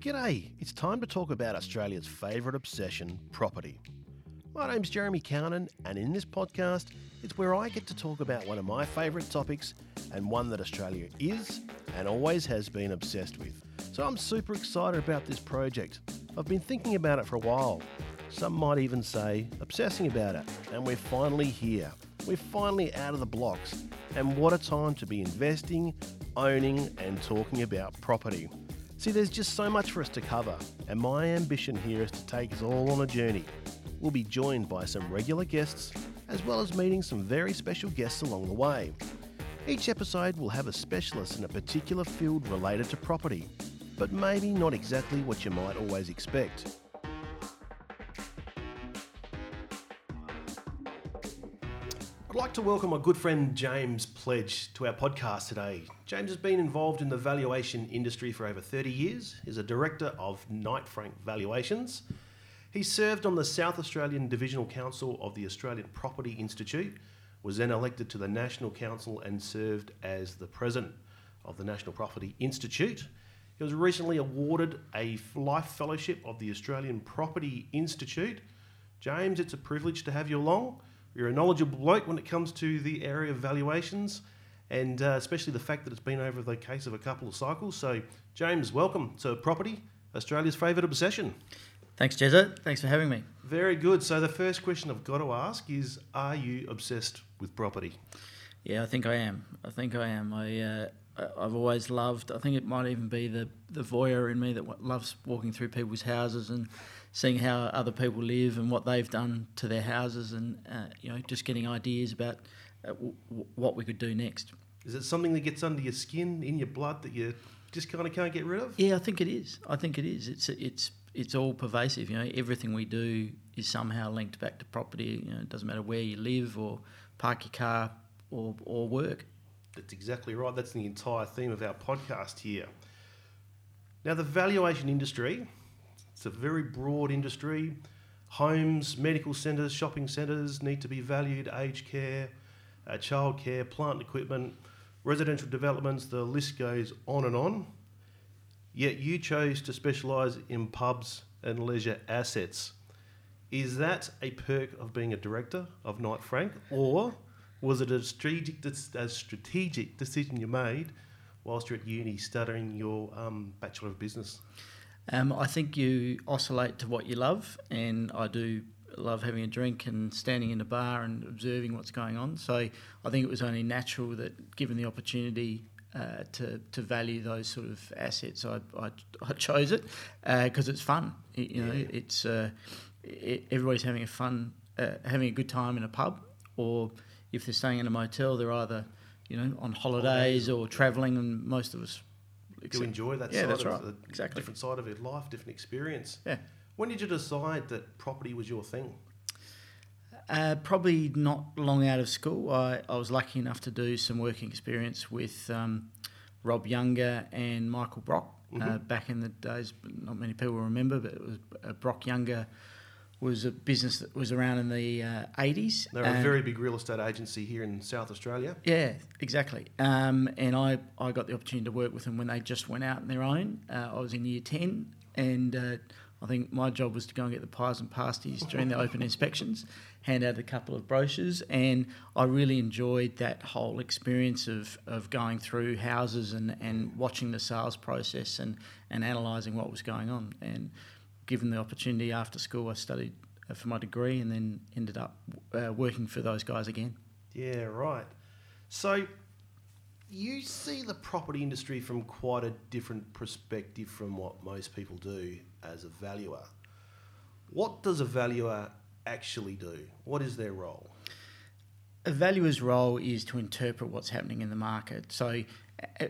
G'day, it's time to talk about Australia's favourite obsession, property. My name's Jeremy Cownan, and in this podcast, it's where I get to talk about one of my favourite topics and one that Australia is and always has been obsessed with. So I'm super excited about this project. I've been thinking about it for a while. Some might even say obsessing about it, and we're finally here. We're finally out of the blocks, and what a time to be investing, owning, and talking about property. See, there's just so much for us to cover, and my ambition here is to take us all on a journey. We'll be joined by some regular guests, as well as meeting some very special guests along the way. Each episode will have a specialist in a particular field related to property, but maybe not exactly what you might always expect. I'd like to welcome my good friend James Pledge to our podcast today. James has been involved in the valuation industry for over 30 years. is a director of Knight Frank Valuations. He served on the South Australian Divisional Council of the Australian Property Institute, was then elected to the National Council and served as the president of the National Property Institute. He was recently awarded a Life Fellowship of the Australian Property Institute. James, it's a privilege to have you along. You're a knowledgeable bloke when it comes to the area of valuations, and uh, especially the fact that it's been over the case of a couple of cycles. So, James, welcome to Property, Australia's favourite obsession. Thanks, Jezza. Thanks for having me. Very good. So, the first question I've got to ask is Are you obsessed with property? Yeah, I think I am. I think I am. I, uh, I've always loved, I think it might even be the, the voyeur in me that loves walking through people's houses and seeing how other people live and what they've done to their houses and, uh, you know, just getting ideas about Uh, w- what we could do next. Is it something that gets under your skin, in your blood, that you just kind of can't get rid of? Yeah, I think it is. I think it is. It's it's it's all pervasive. You know, everything we do is somehow linked back to property. You know, it doesn't matter where you live or park your car or or work. That's exactly right. That's the entire theme of our podcast here. Now, the valuation industry, it's a very broad industry. Homes, medical centres, shopping centres need to be valued, aged care, uh, childcare, plant equipment, residential developments, the list goes on and on. Yet you chose to specialise in pubs and leisure assets. Is that a perk of being a director of Knight Frank, or was it a strategic, a strategic decision you made whilst you're at uni studying your um, Bachelor of Business? Um, I think you oscillate to what you love, and I do love having a drink and standing in a bar and observing what's going on. So I think it was only natural that, given the opportunity uh, to to value those sort of assets, I I, I chose it because uh, it's fun. It, you know, yeah. it's uh, it, everybody's having a fun, uh, having a good time in a pub, or if they're staying in a motel, they're either you know on holidays or travelling, and most of us enjoy that yeah, side that's of right. the exactly. different side of your life, different experience. Yeah. When did you decide that property was your thing? Uh, probably not long out of school. I, I was lucky enough to do some working experience with um, Rob Younger and Michael Brock uh, mm-hmm. uh, back in the days. Not many people remember, but it was uh, Brock Younger was a business that was around in the uh, 80s. They're a very big real estate agency here in South Australia. Yeah, exactly. Um, and I, I got the opportunity to work with them when they just went out on their own. Uh, I was in year 10, and uh, I think my job was to go and get the pies and pasties during the open inspections, hand out a couple of brochures, and I really enjoyed that whole experience of, of going through houses and, and watching the sales process and, and analysing what was going on. And given the opportunity after school, I studied uh, for my degree and then ended up uh, working for those guys again. Yeah, right. So you see the property industry from quite a different perspective from what most people do as a valuer. What does a valuer actually do? What is their role? A valuer's role is to interpret what's happening in the market. So, uh,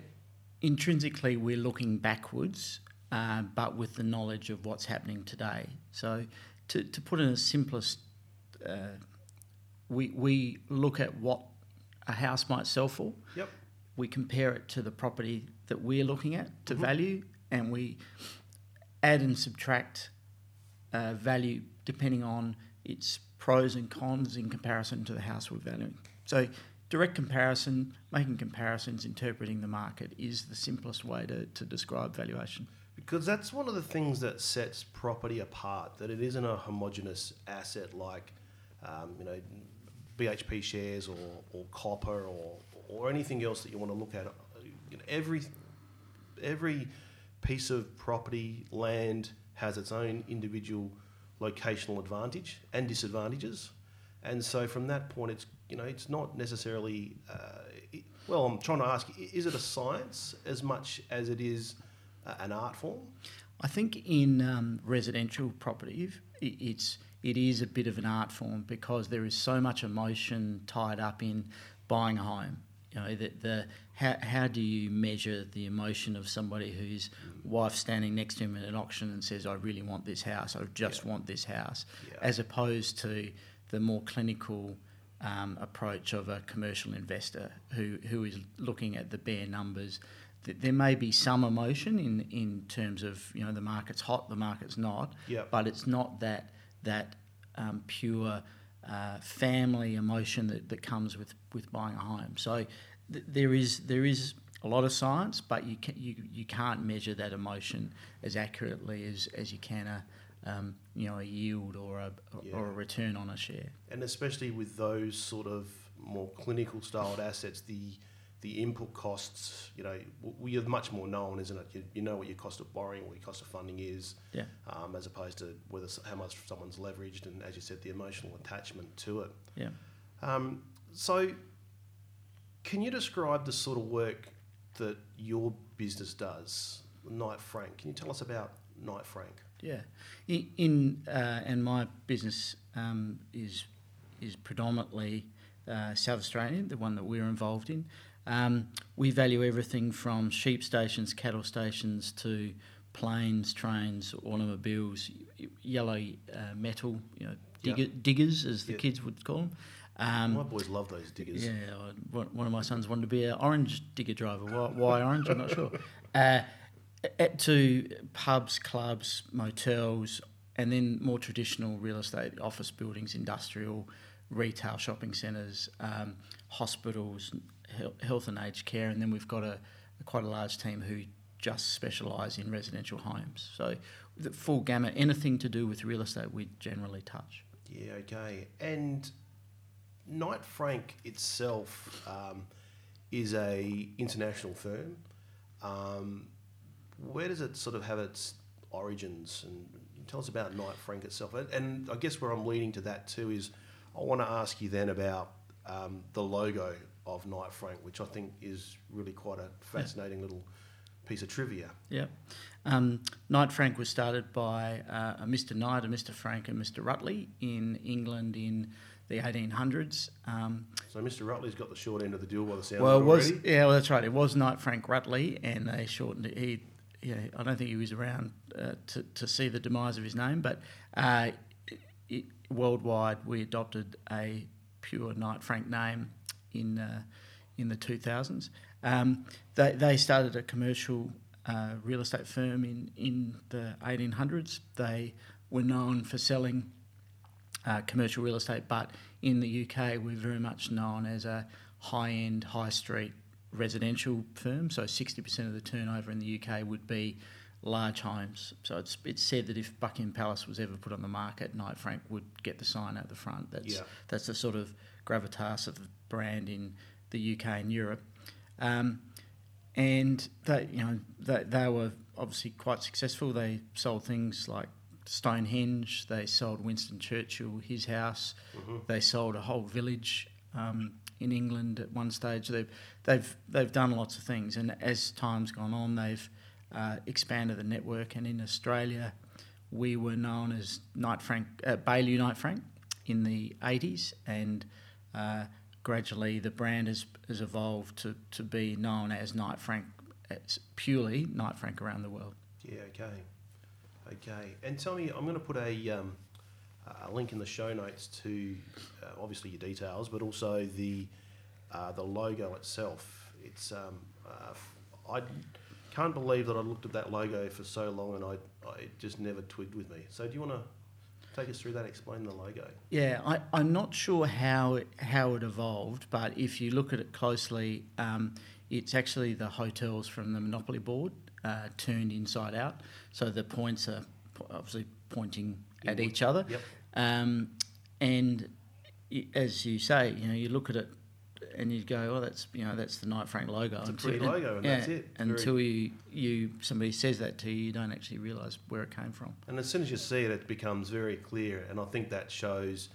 intrinsically, we're looking backwards uh, but with the knowledge of what's happening today. So, to, to put in a simplest, uh, we, we look at what a house might sell for. Yep. We compare it to the property that we're looking at to mm-hmm. value, and we add and subtract uh, value depending on its pros and cons in comparison to the house we're valuing. So, direct comparison, making comparisons, interpreting the market is the simplest way to, to describe valuation. Because that's one of the things that sets property apart. That it isn't a homogenous asset like, um, you know, BHP shares or, or copper or or anything else that you want to look at. You know, every every piece of property land has its own individual locational advantage and disadvantages, and so from that point, it's you know it's not necessarily. Uh, it- well, I'm trying to ask: Is it a science as much as it is uh, an art form? I think in um, residential property, it's it is a bit of an art form because there is so much emotion tied up in buying a home. You know, the, the how, how do you measure the emotion of somebody whose wife standing next to him at an auction and says, "I really want this house. I just Yeah. want this house," Yeah. as opposed to the more clinical um, approach of a commercial investor who, who is looking at the bare numbers. Th- There may be some emotion in, in terms of you know the market's hot, the market's not, Yep. but it's not that that um, pure uh, family emotion that, that comes with, with buying a home. So th- there is there is a lot of science, but you can, you you can't measure that emotion as accurately as, as you can a um, you know a yield or a Yeah. or a return on a share. and especially with those sort of more clinical styled assets, the the input costs, you know, are much more known, isn't it? You, you know what your cost of borrowing, what your cost of funding is, Yeah. um, as opposed to whether how much someone's leveraged, and as you said, the emotional attachment to it. Yeah. Um, so, can you describe the sort of work that your business does, Knight Frank? Can you tell us about Knight Frank? Yeah, in, in uh, and my business um, is is predominantly uh, South Australian, the one that we're involved in. Um, we value everything from sheep stations, cattle stations to planes, trains, automobiles, yellow uh, metal, you know, digger, diggers as the Yeah. kids would call them. Um, My boys love those diggers. yeah, one of my sons wanted to be an orange digger driver. Why, why orange? I'm not sure. Uh, at, to pubs, clubs, motels, and then more traditional real estate, office buildings, industrial, retail, shopping centres, um, hospitals, health and aged care, and then we've got a, quite a large team who just specialise in residential homes. So the full gamut, anything to do with real estate, we generally touch. Yeah, okay. And Knight Frank itself um, is a international firm. Um, where does it sort of have its origins? And tell us about Knight Frank itself. And, and I guess where I'm leading to that too is I want to ask you then about um, the logo of Knight Frank, which I think is really quite a fascinating little piece of trivia. Yeah. Um, Knight Frank was started by uh, a Mr. Knight, a Mr. Frank, and Mr. Rutley in England in the 1800s. Um, So Mr. Rutley's got the short end of the deal by the sound well, of it was already. yeah, well, that's right. It was Knight Frank Rutley, and they shortened it. He, yeah, I don't think he was around uh, to to see the demise of his name, but uh, it, worldwide we adopted a pure Knight Frank name in uh, in the 2000s. Um, they they started a commercial uh, real estate firm in in the 1800s. They were known for selling uh, commercial real estate, but in the UK, we're very much known as a high end, high street residential firm. So 60% of the turnover in the UK would be large homes. So it's, it's said that if Buckingham Palace was ever put on the market, Knight Frank would get the sign at the front. That's, Yeah. that's the sort of gravitas of the brand in the UK and Europe. Um, and they, you know, they, they were obviously quite successful. They sold things like Stonehenge. They sold Winston Churchill his house. They sold a whole village um, in England at one stage. They've they've they've done lots of things, and as time's gone on, they've uh, expanded the network. And in Australia, we were known as Knight Frank uh, Baillieu Knight Frank in the 80s, and uh, gradually the brand has, has evolved to, to be known as Knight Frank, as purely Knight Frank around the world. Yeah, okay. Okay. And tell me, I'm going to put a, um, a link in the show notes to uh, obviously your details, but also the, uh, the logo itself. It's, um, uh, I can't believe that I looked at that logo for so long and I, I it just never twigged with me. So do you want to take us through that, explain the logo? Yeah, I, I'm not sure how it, how it evolved, but if you look at it closely, um, it's actually the hotels from the Monopoly Board uh, turned inside out. So the points are obviously pointing at each other. Yep. Um, and as you say, you know, you look at it and you go, "Oh, that's you know, that's the Knight Frank logo." It's a Until- pretty logo and that's it. Very- Until you, you somebody says that to you, you don't actually realise where it came from. And as soon as you see it, it becomes very clear. And I think that shows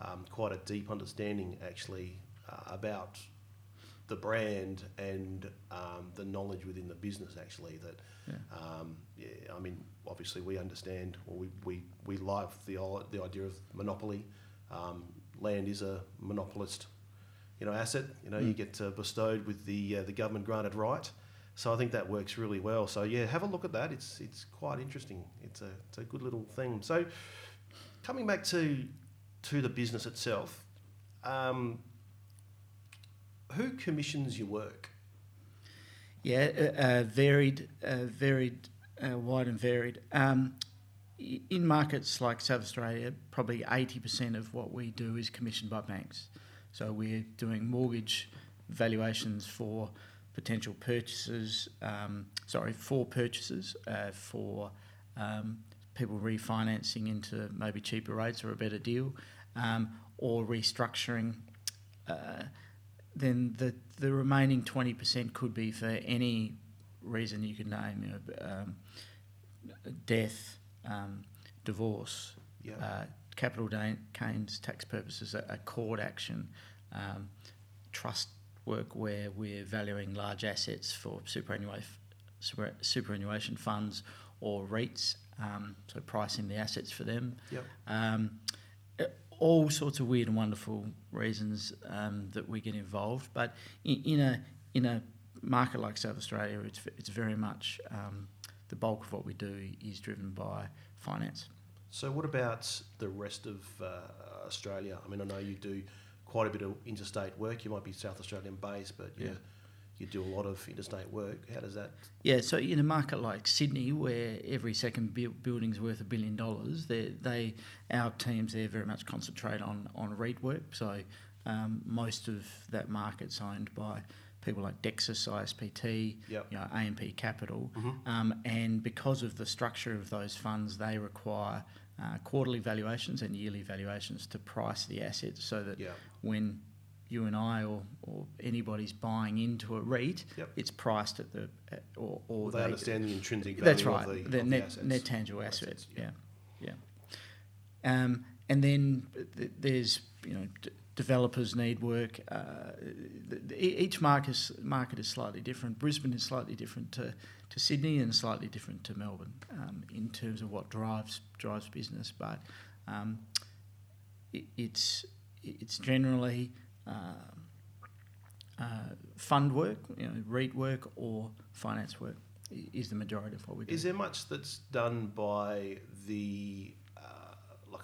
um, quite a deep understanding, actually, uh, about the brand and um, the knowledge within the business, actually. That, Yeah. um, yeah, I mean, obviously, we understand, or we, we, we love the, the idea of monopoly. Um, land is a monopolist you know, asset. You know, you Mm. get uh, bestowed with the uh, the government granted right. So I think that works really well. So yeah, have a look at that. It's it's quite interesting. It's a it's a good little thing. So coming back to to the business itself, um, who commissions your work? Yeah, uh, varied, uh, varied, uh, wide and varied. Um, in markets like South Australia, probably 80% of what we do is commissioned by banks. So we're doing mortgage valuations for potential purchases, um, sorry, for purchases, uh, for um, people refinancing into maybe cheaper rates or a better deal, um, or restructuring. Uh, then the the remaining twenty percent could be for any reason you could name, you know, um, death, um, divorce, Yeah. uh, capital gains tax purposes, a, a court action, um, trust work where we're valuing large assets for superannuation, super, superannuation funds or REITs, um, so pricing the assets for them. Yep. Um, uh, all sorts of weird and wonderful reasons um, that we get involved, but in, in a in a market like South Australia, it's it's very much um, the bulk of what we do is driven by finance. So what about the rest of uh, Australia? I mean, I know you do quite a bit of interstate work. You might be South Australian based, but you Yeah. you do a lot of interstate work. How does that? Yeah, so in a market like Sydney, where every second bu- building's worth a billion dollars, they, they our teams there very much concentrate on on REIT work. So um, most of that market's owned by people like Dexus, ISPT, Yep. you know, AMP Capital, Mhm. um, and because of the structure of those funds, they require uh, quarterly valuations and yearly valuations to price the assets, so that Yeah. when you and I or, or anybody's buying into a REIT, Yep. it's priced at the at- or or Well, they understand the intrinsic value that's right. of the, the net, assets. net tangible Assets, asset. yeah. Yeah, yeah. Um, and then th- there's you know d- developers need work. Uh, each market is, market is slightly different. Brisbane is slightly different to, to Sydney and slightly different to Melbourne um, in terms of what drives drives business. But um, it, it's it's generally um, uh, fund work, you know, REIT work or finance work is the majority of what we do. Is there much that's done by the uh,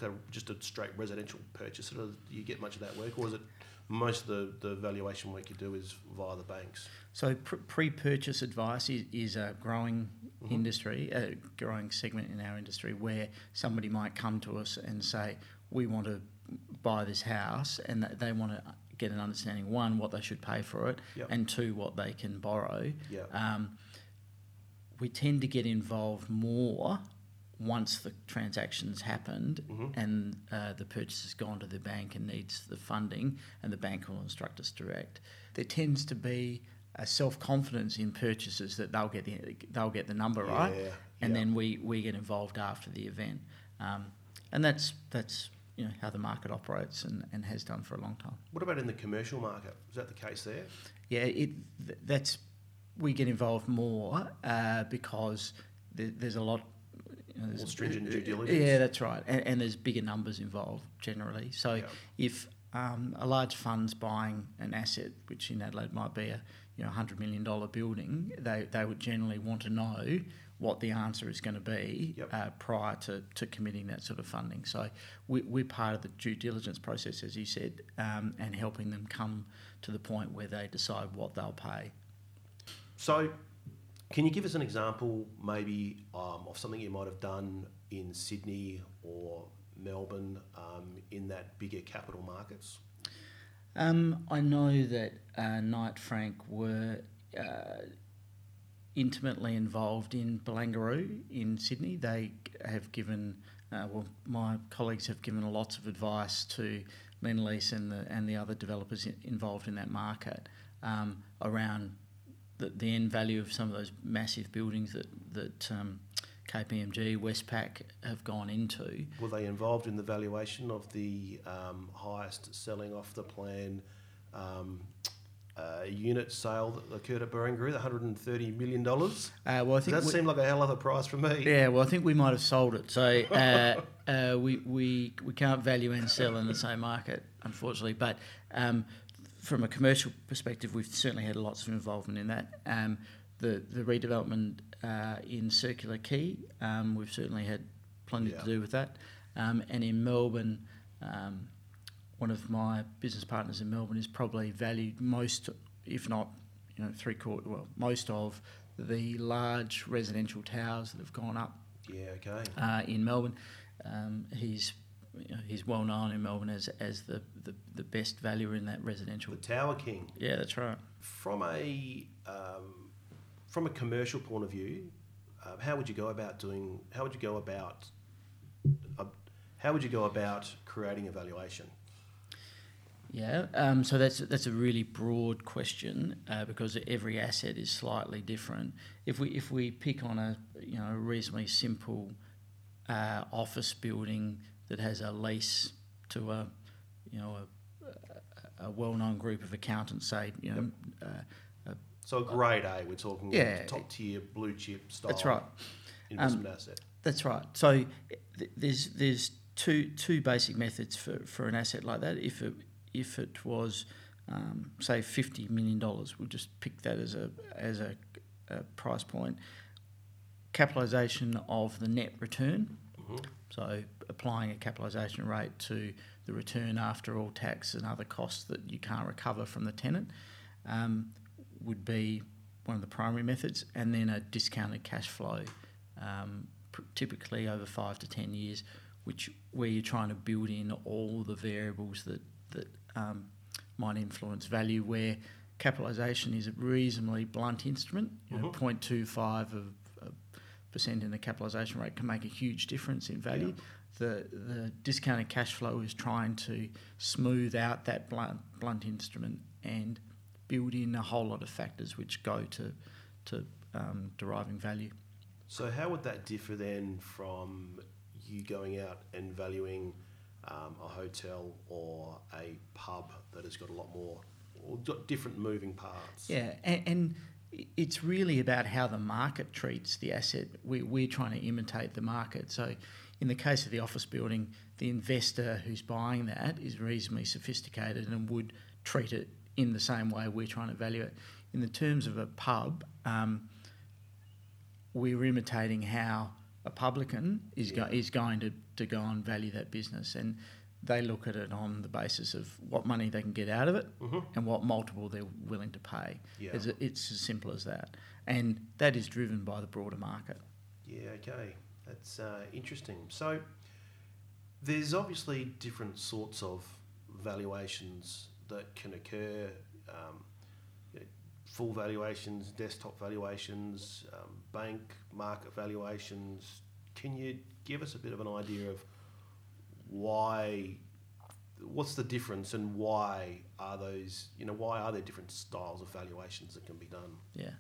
like a just a straight residential purchaser? Do you get much of that work, or is it most of the, the valuation work you do is via the banks? So pre-purchase advice is, is a growing Mhm. industry, a growing segment in our industry where somebody might come to us and say, "We want to buy this house," and they want to get an understanding one what they should pay for it, Yep. and two what they can borrow. Yeah. Um, we tend to get involved more once the transaction's happened Mhm. and uh, the purchase has gone to the bank and needs the funding, and the bank will instruct us direct. There tends to be a self confidence in purchases that they'll get the they'll get the number right, Yeah, and yeah. then we, we get involved after the event, um, and that's that's you know how the market operates and, and has done for a long time. What about in the commercial market? Is that the case there? Yeah, it th- that's we get involved more uh, because there, there's a lot. You know, More stringent due diligence. Yeah, that's right, and, and there's bigger numbers involved generally. So Yeah. if um, a large fund's buying an asset, which in Adelaide might be a you know hundred million dollar building, they they would generally want to know what the answer is going to be Yep. uh, prior to, to committing that sort of funding. So we, we're part of the due diligence process, as you said, um, and helping them come to the point where they decide what they'll pay. So, can you give us an example, maybe, um, of something you might have done in Sydney or Melbourne um, in that bigger capital markets? Um, I know that uh, Knight Frank were uh, intimately involved in Barangaroo in Sydney. They have given, uh, well, my colleagues have given lots of advice to Lendlease and the and the other developers involved in that market um, around the, the end value of some of those massive buildings that that um, KPMG, Westpac have gone into. Were they involved in the valuation of the um, highest selling off the plan um, uh, unit sale that occurred at Barangaroo, the $130 million? Uh, well, I think that we, seem like a hell of a price for me? Yeah, well, I think we might have sold it. So uh, uh, we, we, we can't value and sell in the same market, unfortunately. But um, from a commercial perspective, we've certainly had lots of involvement in that. Um, the, the redevelopment uh, in Circular Quay. Um, we've certainly had plenty yeah. to do with that. Um, and in Melbourne, um, one of my business partners in Melbourne is probably valued most, if not, you know, three quarter, well, most of the large residential towers that have gone up. Yeah, okay. Uh, in Melbourne, um, he's you know, he's well known in Melbourne as, as the, the, the best valuer in that residential. The Tower King. Yeah, that's right. From a um, from a commercial point of view, uh, how would you go about doing? How would you go about? Uh, how would you go about creating a valuation? Yeah, um, so that's that's a really broad question uh, because every asset is slightly different. If we if we pick on a you know reasonably simple uh, office building that has a lease to a you know a, a well-known group of accountants, say you know yep. Uh, so a grade A, we're talking yeah, top tier blue chip style. That's right. Investment um, asset. That's right. So th- there's there's two two basic methods for, for an asset like that. If it if it was um, say fifty million dollars, we'll just pick that as a as a, a price point. Capitalisation of the net return. Mm-hmm. So applying a capitalisation rate to the return after all tax and other costs that you can't recover from the tenant. Um, would be one of the primary methods, and then a discounted cash flow, um, typically over five to ten years, which where you're trying to build in all the variables that that um, might influence value. Where capitalisation is a reasonably blunt instrument, you know, mm-hmm. 0.25 of, of percent in the capitalisation rate can make a huge difference in value. Yeah. The the discounted cash flow is trying to smooth out that blunt blunt instrument and build in a whole lot of factors which go to to um, deriving value. So how would that differ then from you going out and valuing um, a hotel or a pub that has got a lot more or got different moving parts? Yeah, and, and it's really about how the market treats the asset. We, we're trying to imitate the market. So, in the case of the office building, the investor who's buying that is reasonably sophisticated and would treat it in the same way we're trying to value it. In the terms of a pub, um, we're imitating how a publican is, yeah. go, is going to, to go and value that business. And they look at it on the basis of what money they can get out of it mm-hmm. and what multiple they're willing to pay. Yeah. It's, it's as simple as that. And that is driven by the broader market. Yeah, okay. That's uh, interesting. So there's obviously different sorts of valuations that can occur. Um, you know, full valuations, desktop valuations, um, bank market valuations. Can you give us a bit of an idea of why? What's the difference, and why are those? You know, why are there different styles of valuations that can be done? Yeah,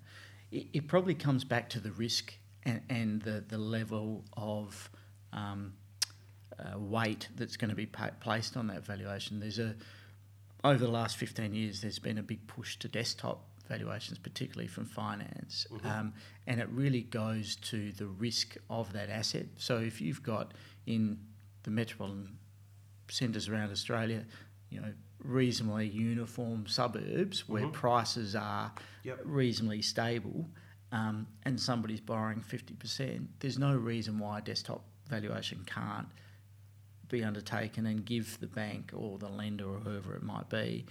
it, it probably comes back to the risk and, and the the level of um, uh, weight that's going to be pa- placed on that valuation. There's a over the last 15 years, there's been a big push to desktop valuations, particularly from finance, mm-hmm. um, and it really goes to the risk of that asset. So if you've got in the metropolitan centres around Australia, you know, reasonably uniform suburbs where mm-hmm. prices are yep. reasonably stable, um, and somebody's borrowing 50%, there's no reason why a desktop valuation can't be undertaken and give the bank or the lender or whoever it might be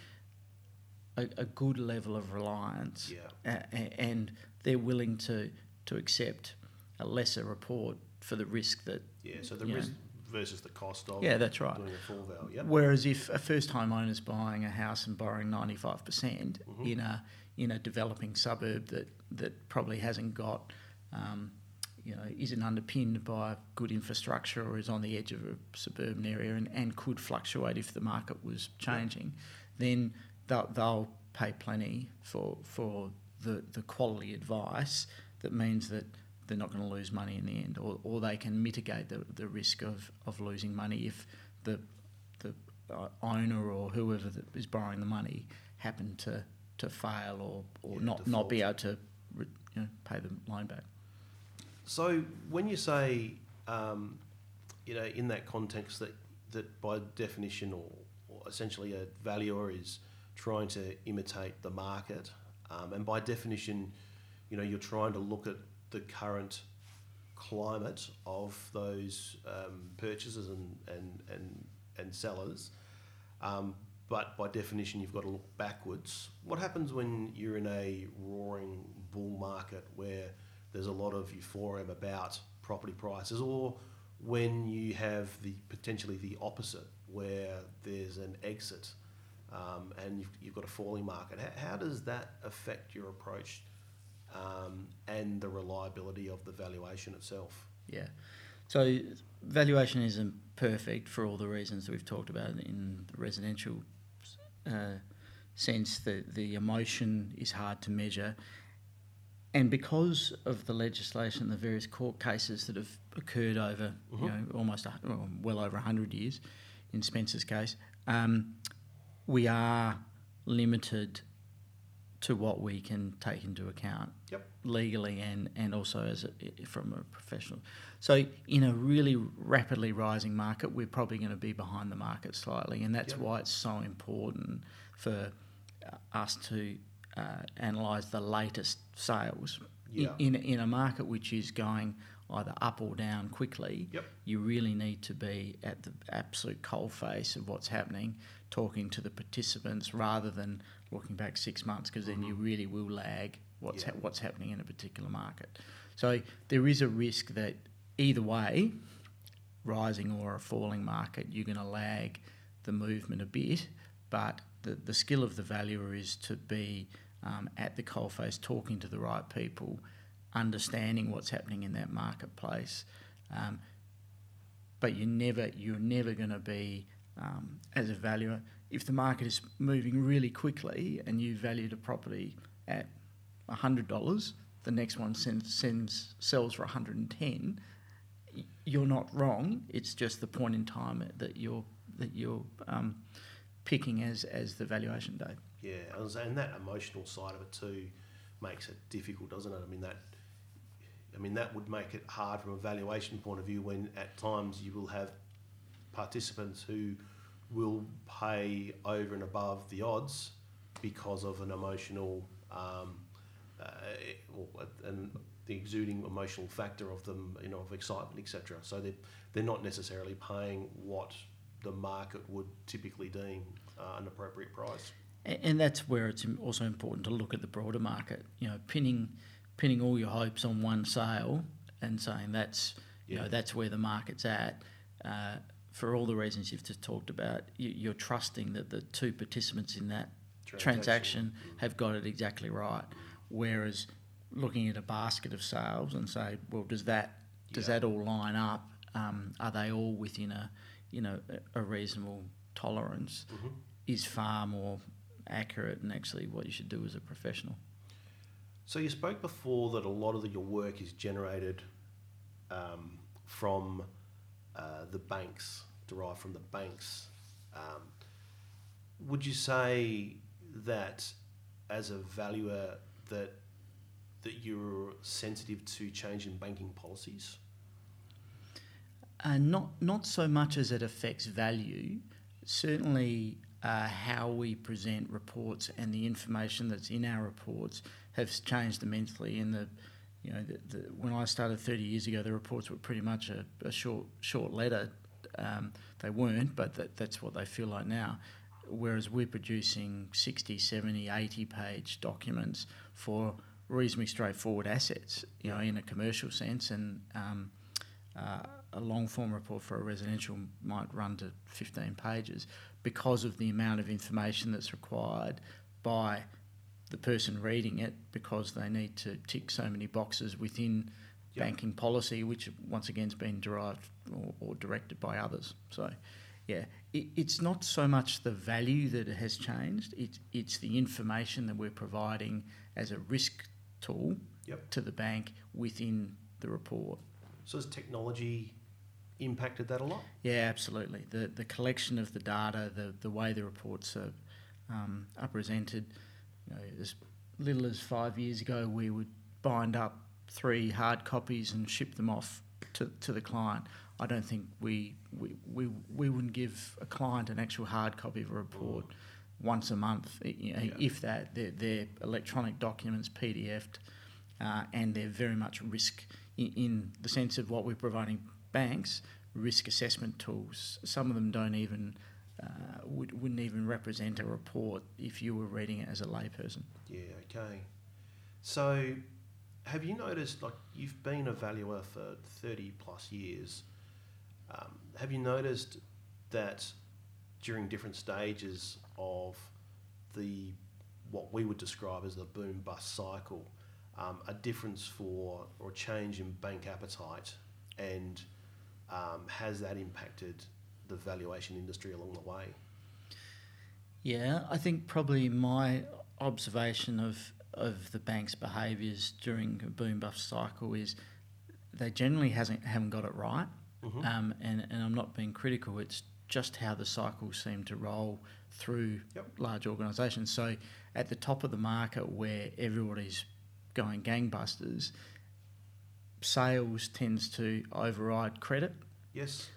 a, a good level of reliance. Yeah. A, and they're willing to, to accept a lesser report for the risk that. Yeah, so the risk know, versus the cost of yeah, that's right. doing a full value. Yep. Whereas if a first time owner's buying a house and borrowing 95% mm hmm in a in a developing suburb that that probably hasn't got um, you know, isn't underpinned by good infrastructure or is on the edge of a suburban area and, and could fluctuate if the market was changing, then they'll, they'll pay plenty for for the, the quality advice that means that they're not going to lose money in the end, or, or they can mitigate the, the risk of, of losing money if the the uh, owner or whoever that is borrowing the money happen to, to fail or, or Yeah, not, not be able to re, you know, pay the loan back. So when you say, um, you know, in that context that that by definition or, or essentially a valuer is trying to imitate the market, um, and by definition, you know, you're trying to look at the current climate of those um, purchasers and and and, and sellers. Um, but by definition, you've got to look backwards. What happens when you're in a roaring bull market where there's a lot of euphoria about property prices, or when you have the potentially the opposite, where there's an exit um, and you've, you've got a falling market? How, how does that affect your approach um, and the reliability of the valuation itself? Yeah. So valuation isn't perfect for all the reasons we've talked about in the residential uh, sense. The the emotion is hard to measure, and because of the legislation, the various court cases that have occurred over you know almost a, well, over hundred years, in Spencer's case, um, we are limited to what we can take into account Yep. legally and, and also as a, from a professional. So in a really rapidly rising market, we're probably going to be behind the market slightly, and that's Yep. why it's so important for uh, us to uh, analyse the latest sales Yeah. in, in in a market which is going either up or down quickly. Yep. You really need to be at the absolute coalface of what's happening, talking to the participants rather than looking back six months, because then you really will lag what's Yeah. ha- what's happening in a particular market. So there is a risk that either way, rising or a falling market, you're going to lag the movement a bit. But the, the skill of the valuer is to be um, at the coalface, talking to the right people, understanding what's happening in that marketplace. Um, but you're never you're never going to be um, as a valuer if the market is moving really quickly and you valued a property at hundred dollars, the next one sends, sends sells for 110. y- You're not wrong. It's just the point in time that you're that you're um, picking as as the valuation date. Yeah, and that emotional side of it too makes it difficult, doesn't it? I mean that. I mean that would make it hard from a valuation point of view when at times you will have participants who will pay over and above the odds because of an emotional um, uh, and the exuding emotional factor of them, you know, of excitement, etc. So they're, they're not necessarily paying what the market would typically deem uh, an appropriate price. And that's where it's also important to look at the broader market. You know, pinning pinning all your hopes on one sale and saying that's you know that's where the market's at. Uh, for all the reasons you've just talked about, you, you're trusting that the two participants in that transaction have got it exactly right. Whereas looking at a basket of sales and say, well, does that does that all line up? Um, are they all within a you know a, reasonable tolerance? Mhm. Is far more accurate and actually what you should do as a professional. So you spoke before that a lot of the, your work is generated um, from uh, the banks, derived from the banks. Um, would you say that as a valuer that that you're sensitive to change in banking policies? Uh, not not so much as it affects value. Certainly, uh, how we present reports and the information that's in our reports has changed immensely. In the, you know, the, the, when I started 30 years ago, the reports were pretty much a, a short short letter. Um, they weren't, but that, that's what they feel like now. Whereas we're producing 60, 70, 80 page documents for reasonably straightforward assets, you know, in a commercial sense, and um, uh, a long form report for a residential might run to 15 pages because of the amount of information that's required by the person reading it because they need to tick so many boxes within Yep. banking policy, which once again has been derived or, or directed by others. So, yeah, it, it's not so much the value that it has changed; it's it's the information that we're providing as a risk tool Yep. to the bank within the report. So has technology impacted that a lot? Yeah, absolutely. The the collection of the data, the the way the reports are um, are presented. You know, as little as five years ago, we would bind up three hard copies and ship them off to, to the client. I don't think we, we, we, we wouldn't give a client an actual hard copy of a report once a month, you know, Yeah. if that. They're, they're electronic documents, PDF'd, uh, and they're very much risk in, in the sense of what we're providing banks risk assessment tools. Some of them don't even uh, would, wouldn't even represent a report if you were reading it as a layperson. Yeah, okay. So have you noticed, like, you've been a valuer for 30 plus years. Um, have you noticed that during different stages of the what we would describe as the boom bust cycle, um, a difference for or a change in bank appetite, and um, has that impacted the valuation industry along the way? Yeah, I think probably my observation of of the bank's behaviours during a boom bust cycle is they generally hasn't haven't got it right. Mhm. Um, and, and I'm not being critical. It's just how the cycles seem to roll through Yep. large organisations. So at the top of the market where everybody's going gangbusters, sales tends to override credit. Yes,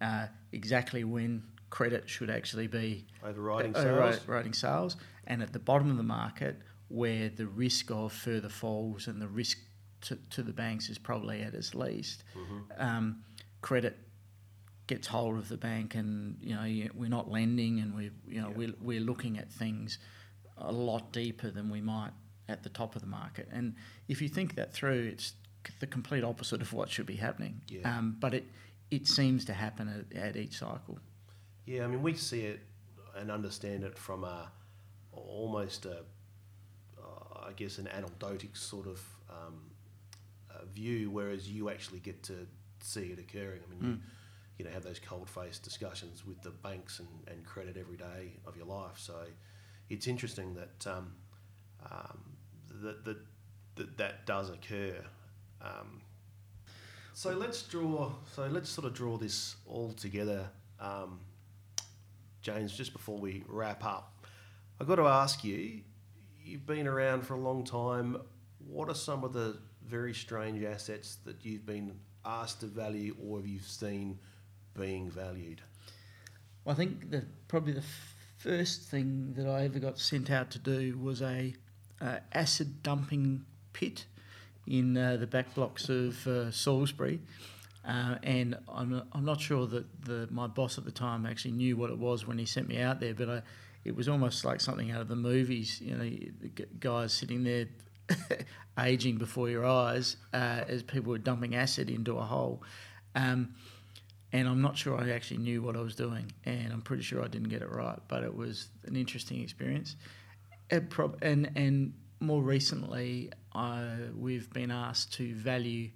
Uh, exactly when credit should actually be overriding uh, sales. overriding sales, and at the bottom of the market where the risk of further falls and the risk to, to the banks is probably at its least, Mhm. um, credit gets hold of the bank, and you know we're not lending, and we you know Yeah. we're, we're looking at things a lot deeper than we might at the top of the market. And if you think that through, it's the complete opposite of what should be happening. Yeah. Um, but it it seems to happen at, at each cycle. Yeah, I mean, we see it and understand it from a almost a, I guess, an anecdotic sort of um, uh view, whereas you actually get to see it occurring. I mean, you, you know, have those cold-faced discussions with the banks and, and credit every day of your life. So it's interesting that um, um, that, that, that that does occur. Um, so let's draw. So let's sort of draw this all together. Um, James, just before we wrap up, I've got to ask you you've been around for a long time. What are some of the very strange assets that you've been asked to value or have you seen being valued? Well, I think the probably the first thing that I ever got sent out to do was a uh, acid dumping pit in uh, the back blocks of uh, Salisbury. Uh, and I'm, I'm not sure that the, my boss at the time actually knew what it was when he sent me out there, but I, it was almost like something out of the movies. You know, the guys sitting there aging before your eyes uh, as people were dumping acid into a hole. Um, and I'm not sure I actually knew what I was doing, and I'm pretty sure I didn't get it right, but it was an interesting experience. Prob- and and more recently, we've been asked to value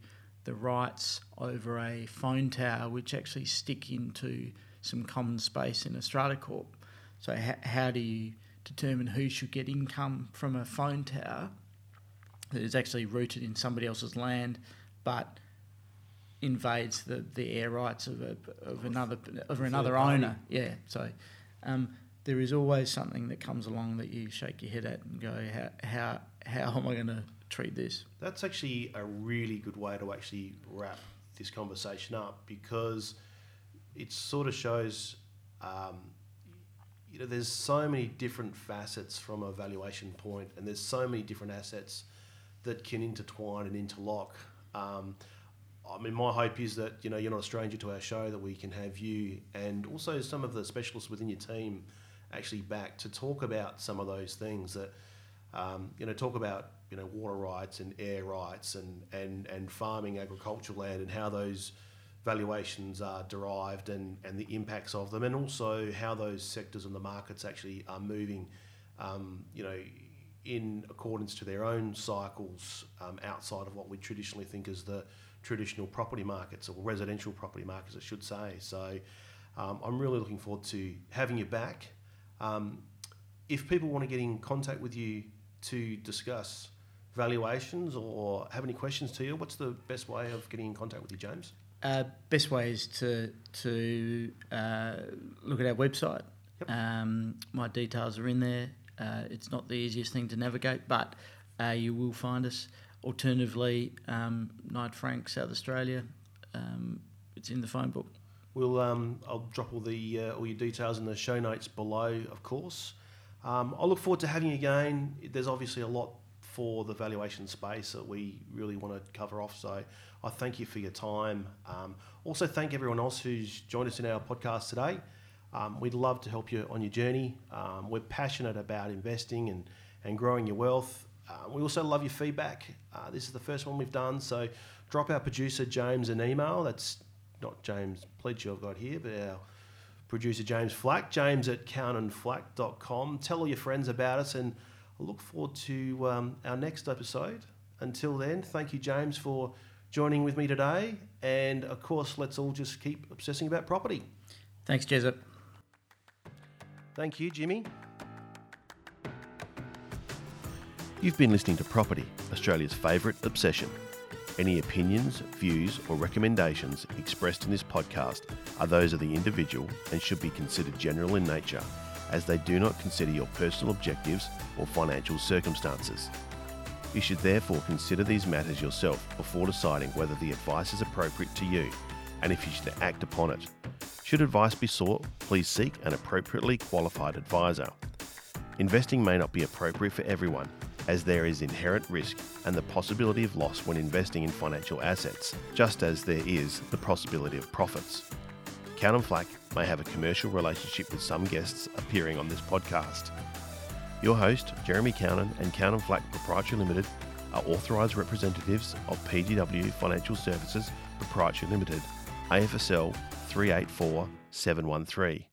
the rights over a phone tower, which actually stick into some common space in Australia Corp. So how, how do you determine who should get income from a phone tower that is actually rooted in somebody else's land, but invades the, the air rights of a, of another of another owner. Yeah, so um, there is always something that comes along that you shake your head at and go, how how how am I going to treat this? That's actually a really good way to actually wrap this conversation up because it sort of shows, um, you know, there's so many different facets from a valuation point, and there's so many different assets that can intertwine and interlock. Um, I mean, my hope is that you know you're not a stranger to our show. That we can have you and also some of the specialists within your team actually back to talk about some of those things that um, you know talk about you know water rights and air rights and and and farming agricultural land and how those valuations are derived and and the impacts of them and also how those sectors and the markets actually are moving um, you know in accordance to their own cycles um, outside of what we traditionally think is the traditional property markets or residential property markets, I should say. So um, I'm really looking forward to having you back. Um, if people want to get in contact with you to discuss valuations or have any questions to you, what's the best way of getting in contact with you, James? Uh, best way is to to uh, look at our website. Yep. Um, my details are in there. Uh, it's not the easiest thing to navigate, but uh, you will find us. Alternatively, um, Knight Frank, South Australia. Um, it's in the phone book. We'll um, I'll drop all the uh, all your details in the show notes below, of course. Um, I look forward to having you again. There's obviously a lot for the valuation space that we really want to cover off. So I thank you for your time. Um, also, thank everyone else who's joined us in our podcast today. Um, we'd love to help you on your journey. Um, we're passionate about investing and, and growing your wealth. Uh, we also love your feedback. Uh, this is the first one we've done, so drop our producer James an email. That's not James Pledge I've got here, but our producer James Flack, james at cownandflack.com. Tell all your friends about us and I look forward to um, our next episode. Until then, thank you, James, for joining with me today. And of course, let's all just keep obsessing about property. Thanks, Jessup. Thank you, Jimmy. You've been listening to Property, Australia's favourite obsession. Any opinions, views, or recommendations expressed in this podcast are those of the individual and should be considered general in nature as they do not consider your personal objectives or financial circumstances. You should therefore consider these matters yourself before deciding whether the advice is appropriate to you and if you should act upon it. Should advice be sought, please seek an appropriately qualified advisor. Investing may not be appropriate for everyone, as there is inherent risk and the possibility of loss when investing in financial assets, just as there is the possibility of profits. Cown and Flack may have a commercial relationship with some guests appearing on this podcast. Your host, Jeremy Cownan and Cown Flack Proprietary Limited, are authorised representatives of PGW Financial Services Proprietary Limited, AFSL 384713.